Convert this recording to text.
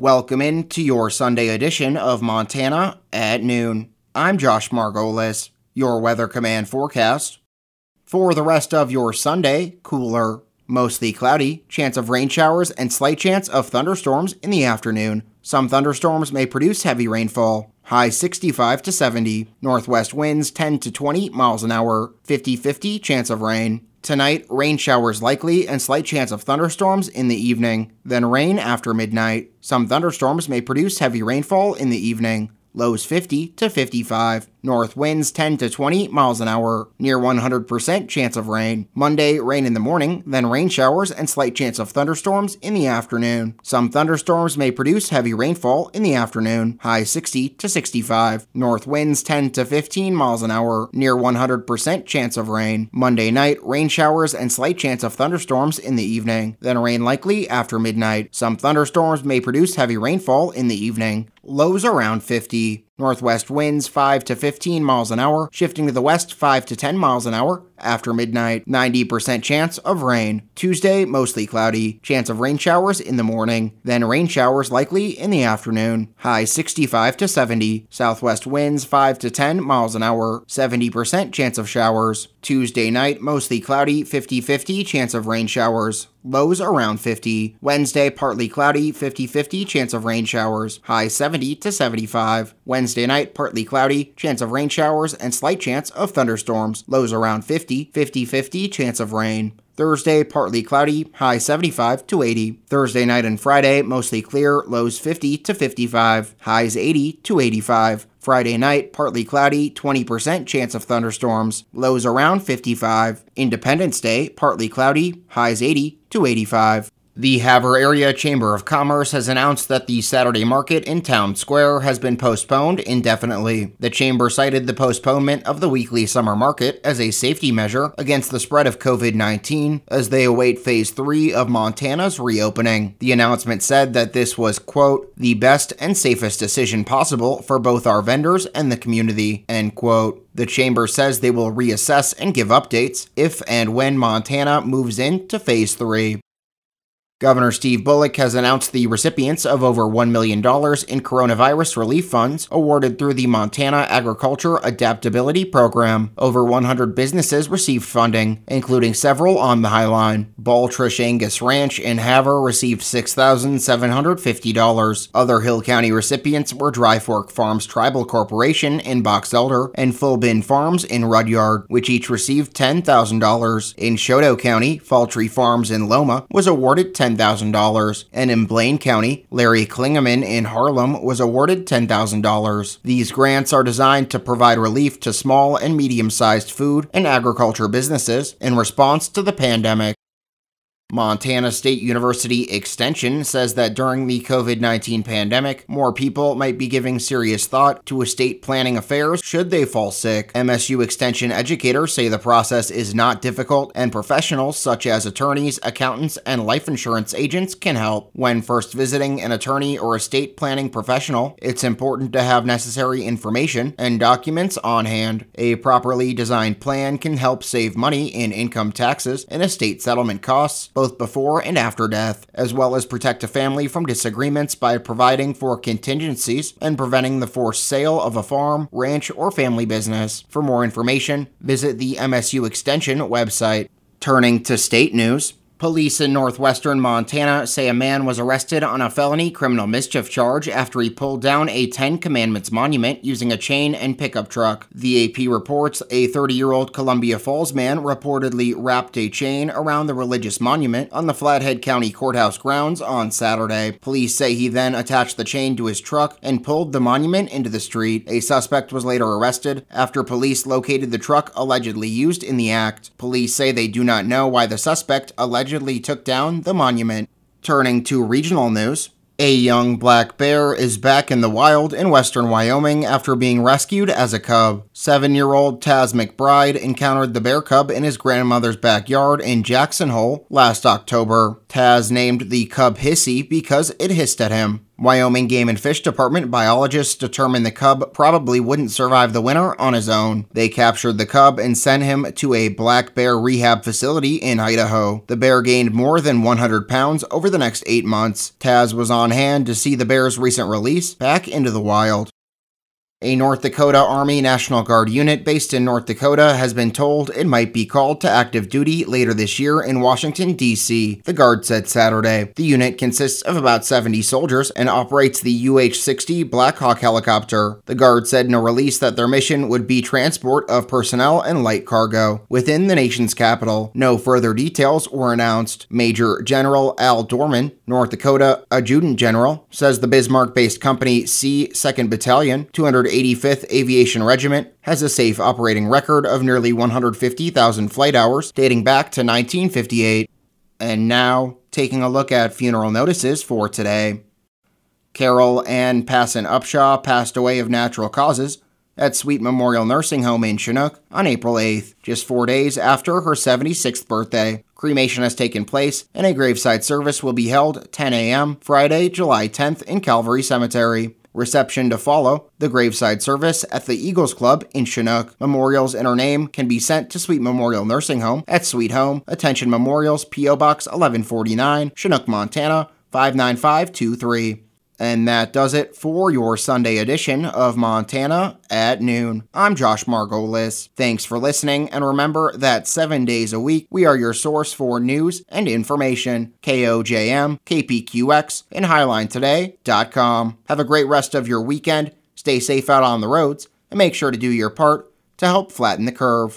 Welcome in to your Sunday edition of Montana at noon. I'm Josh Margolis, your Weather Command forecast. For the rest of your Sunday, cooler, mostly cloudy, chance of rain showers, and slight chance of thunderstorms in the afternoon. Some thunderstorms may produce heavy rainfall. High 65 to 70. Northwest winds 10 to 20 miles an hour. 50 50 chance of rain. Tonight, rain showers likely and slight chance of thunderstorms in the evening, then rain after midnight. Some thunderstorms may produce heavy rainfall in the evening. Lows 50 to 55. North winds 10 to 20 miles an hour, near 100% chance of rain. Monday, rain in the morning, then rain showers and slight chance of thunderstorms in the afternoon. Some thunderstorms may produce heavy rainfall in the afternoon, high 60 to 65. North winds 10 to 15 miles an hour, near 100% chance of rain. Monday night, rain showers and slight chance of thunderstorms in the evening, then rain likely after midnight. Some thunderstorms may produce heavy rainfall in the evening. Lows around 50. Northwest winds 5 to 15 miles an hour, shifting to the west 5 to 10 miles an hour after midnight. 90% chance of rain. Tuesday, mostly cloudy. Chance of rain showers in the morning, then rain showers likely in the afternoon. High 65 to 70. Southwest winds 5 to 10 miles an hour, 70% chance of showers. Tuesday night, mostly cloudy, 50 50 chance of rain showers. Lows around 50. Wednesday, partly cloudy, 50 50 chance of rain showers. High 70 to 75. Wednesday night, partly cloudy, chance of rain showers and slight chance of thunderstorms. Lows around 50, 50 50 50 chance of rain. Thursday, partly cloudy, high 75 to 80. Thursday night and Friday, mostly clear, lows 50 to 55, highs 80 to 85. Friday night, partly cloudy, 20% chance of thunderstorms, lows around 55. Independence Day, partly cloudy, highs 80 to 85. The Havre Area Chamber of Commerce has announced that the Saturday market in Town Square has been postponed indefinitely. The chamber cited the postponement of the weekly summer market as a safety measure against the spread of COVID 19 as they await phase three of Montana's reopening. The announcement said that this was, quote, the best and safest decision possible for both our vendors and the community, end quote. The chamber says they will reassess and give updates if and when Montana moves into phase three. Governor Steve Bullock has announced the recipients of over $1 million in coronavirus relief funds awarded through the Montana Agriculture Adaptability Program. Over 100 businesses received funding, including several on the High Line. Baltrish Angus Ranch in Havre received $6,750. Other Hill County recipients were Dry Fork Farms Tribal Corporation in Box Elder and Full Bin Farms in Rudyard, which each received $10,000. In Chouteau County, Faltree Farms in Loma was awarded $10,000. $10,000, and in Blaine County, Larry Klingeman in Harlem was awarded $10,000. These grants are designed to provide relief to small and medium sized food and agriculture businesses in response to the pandemic. Montana State University Extension says that during the COVID 19 pandemic, more people might be giving serious thought to estate planning affairs should they fall sick. MSU Extension educators say the process is not difficult, and professionals such as attorneys, accountants, and life insurance agents can help. When first visiting an attorney or estate planning professional, it's important to have necessary information and documents on hand. A properly designed plan can help save money in income taxes and estate settlement costs both before and after death, as well as protect a family from disagreements by providing for contingencies and preventing the forced sale of a farm, ranch, or family business. For more information, visit the MSU Extension website. Turning to state news, Police in northwestern Montana say a man was arrested on a felony criminal mischief charge after he pulled down a Ten Commandments monument using a chain and pickup truck. The AP reports a 30 year old Columbia Falls man reportedly wrapped a chain around the religious monument on the Flathead County Courthouse grounds on Saturday. Police say he then attached the chain to his truck and pulled the monument into the street. A suspect was later arrested after police located the truck allegedly used in the act. Police say they do not know why the suspect allegedly allegedly took down the monument. Turning to regional news, a young black bear is back in the wild in western Wyoming after being rescued as a cub. Seven year old Taz McBride encountered the bear cub in his grandmother's backyard in Jackson Hole last October. Taz named the cub Hissy because it hissed at him. Wyoming Game and Fish Department biologists determined the cub probably wouldn't survive the winter on his own. They captured the cub and sent him to a black bear rehab facility in Idaho. The bear gained more than 100 pounds over the next eight months. Taz was on hand to see the bear's recent release back into the wild. A North Dakota Army National Guard unit based in North Dakota has been told it might be called to active duty later this year in Washington, D.C., the Guard said Saturday. The unit consists of about 70 soldiers and operates the UH 60 Black Hawk helicopter. The Guard said in a release that their mission would be transport of personnel and light cargo within the nation's capital. No further details were announced. Major General Al Dohrmann, North Dakota Adjutant General, says the Bismarck based company C 2nd Battalion, 200 85th Aviation Regiment has a safe operating record of nearly 150,000 flight hours dating back to 1958. And now, taking a look at funeral notices for today. Carol Ann Passon Upshaw passed away of natural causes at Sweet Memorial Nursing Home in Chinook on April 8th, just four days after her 76th birthday. Cremation has taken place, and a graveside service will be held 10 a.m. Friday, July 10th in Calvary Cemetery. Reception to follow, the graveside service at the Eagles Club in Chinook. Memorials in her name can be sent to Sweet Memorial Nursing Home at Sweet Home, Attention Memorials, P.O. Box 1149, Chinook, Montana 59523. And that does it for your Sunday edition of Montana at noon. I'm Josh Margolis. Thanks for listening, and remember that seven days a week, we are your source for news and information. KOJM, KPQX, and HighlineToday.com. Have a great rest of your weekend, stay safe out on the roads, and make sure to do your part to help flatten the curve.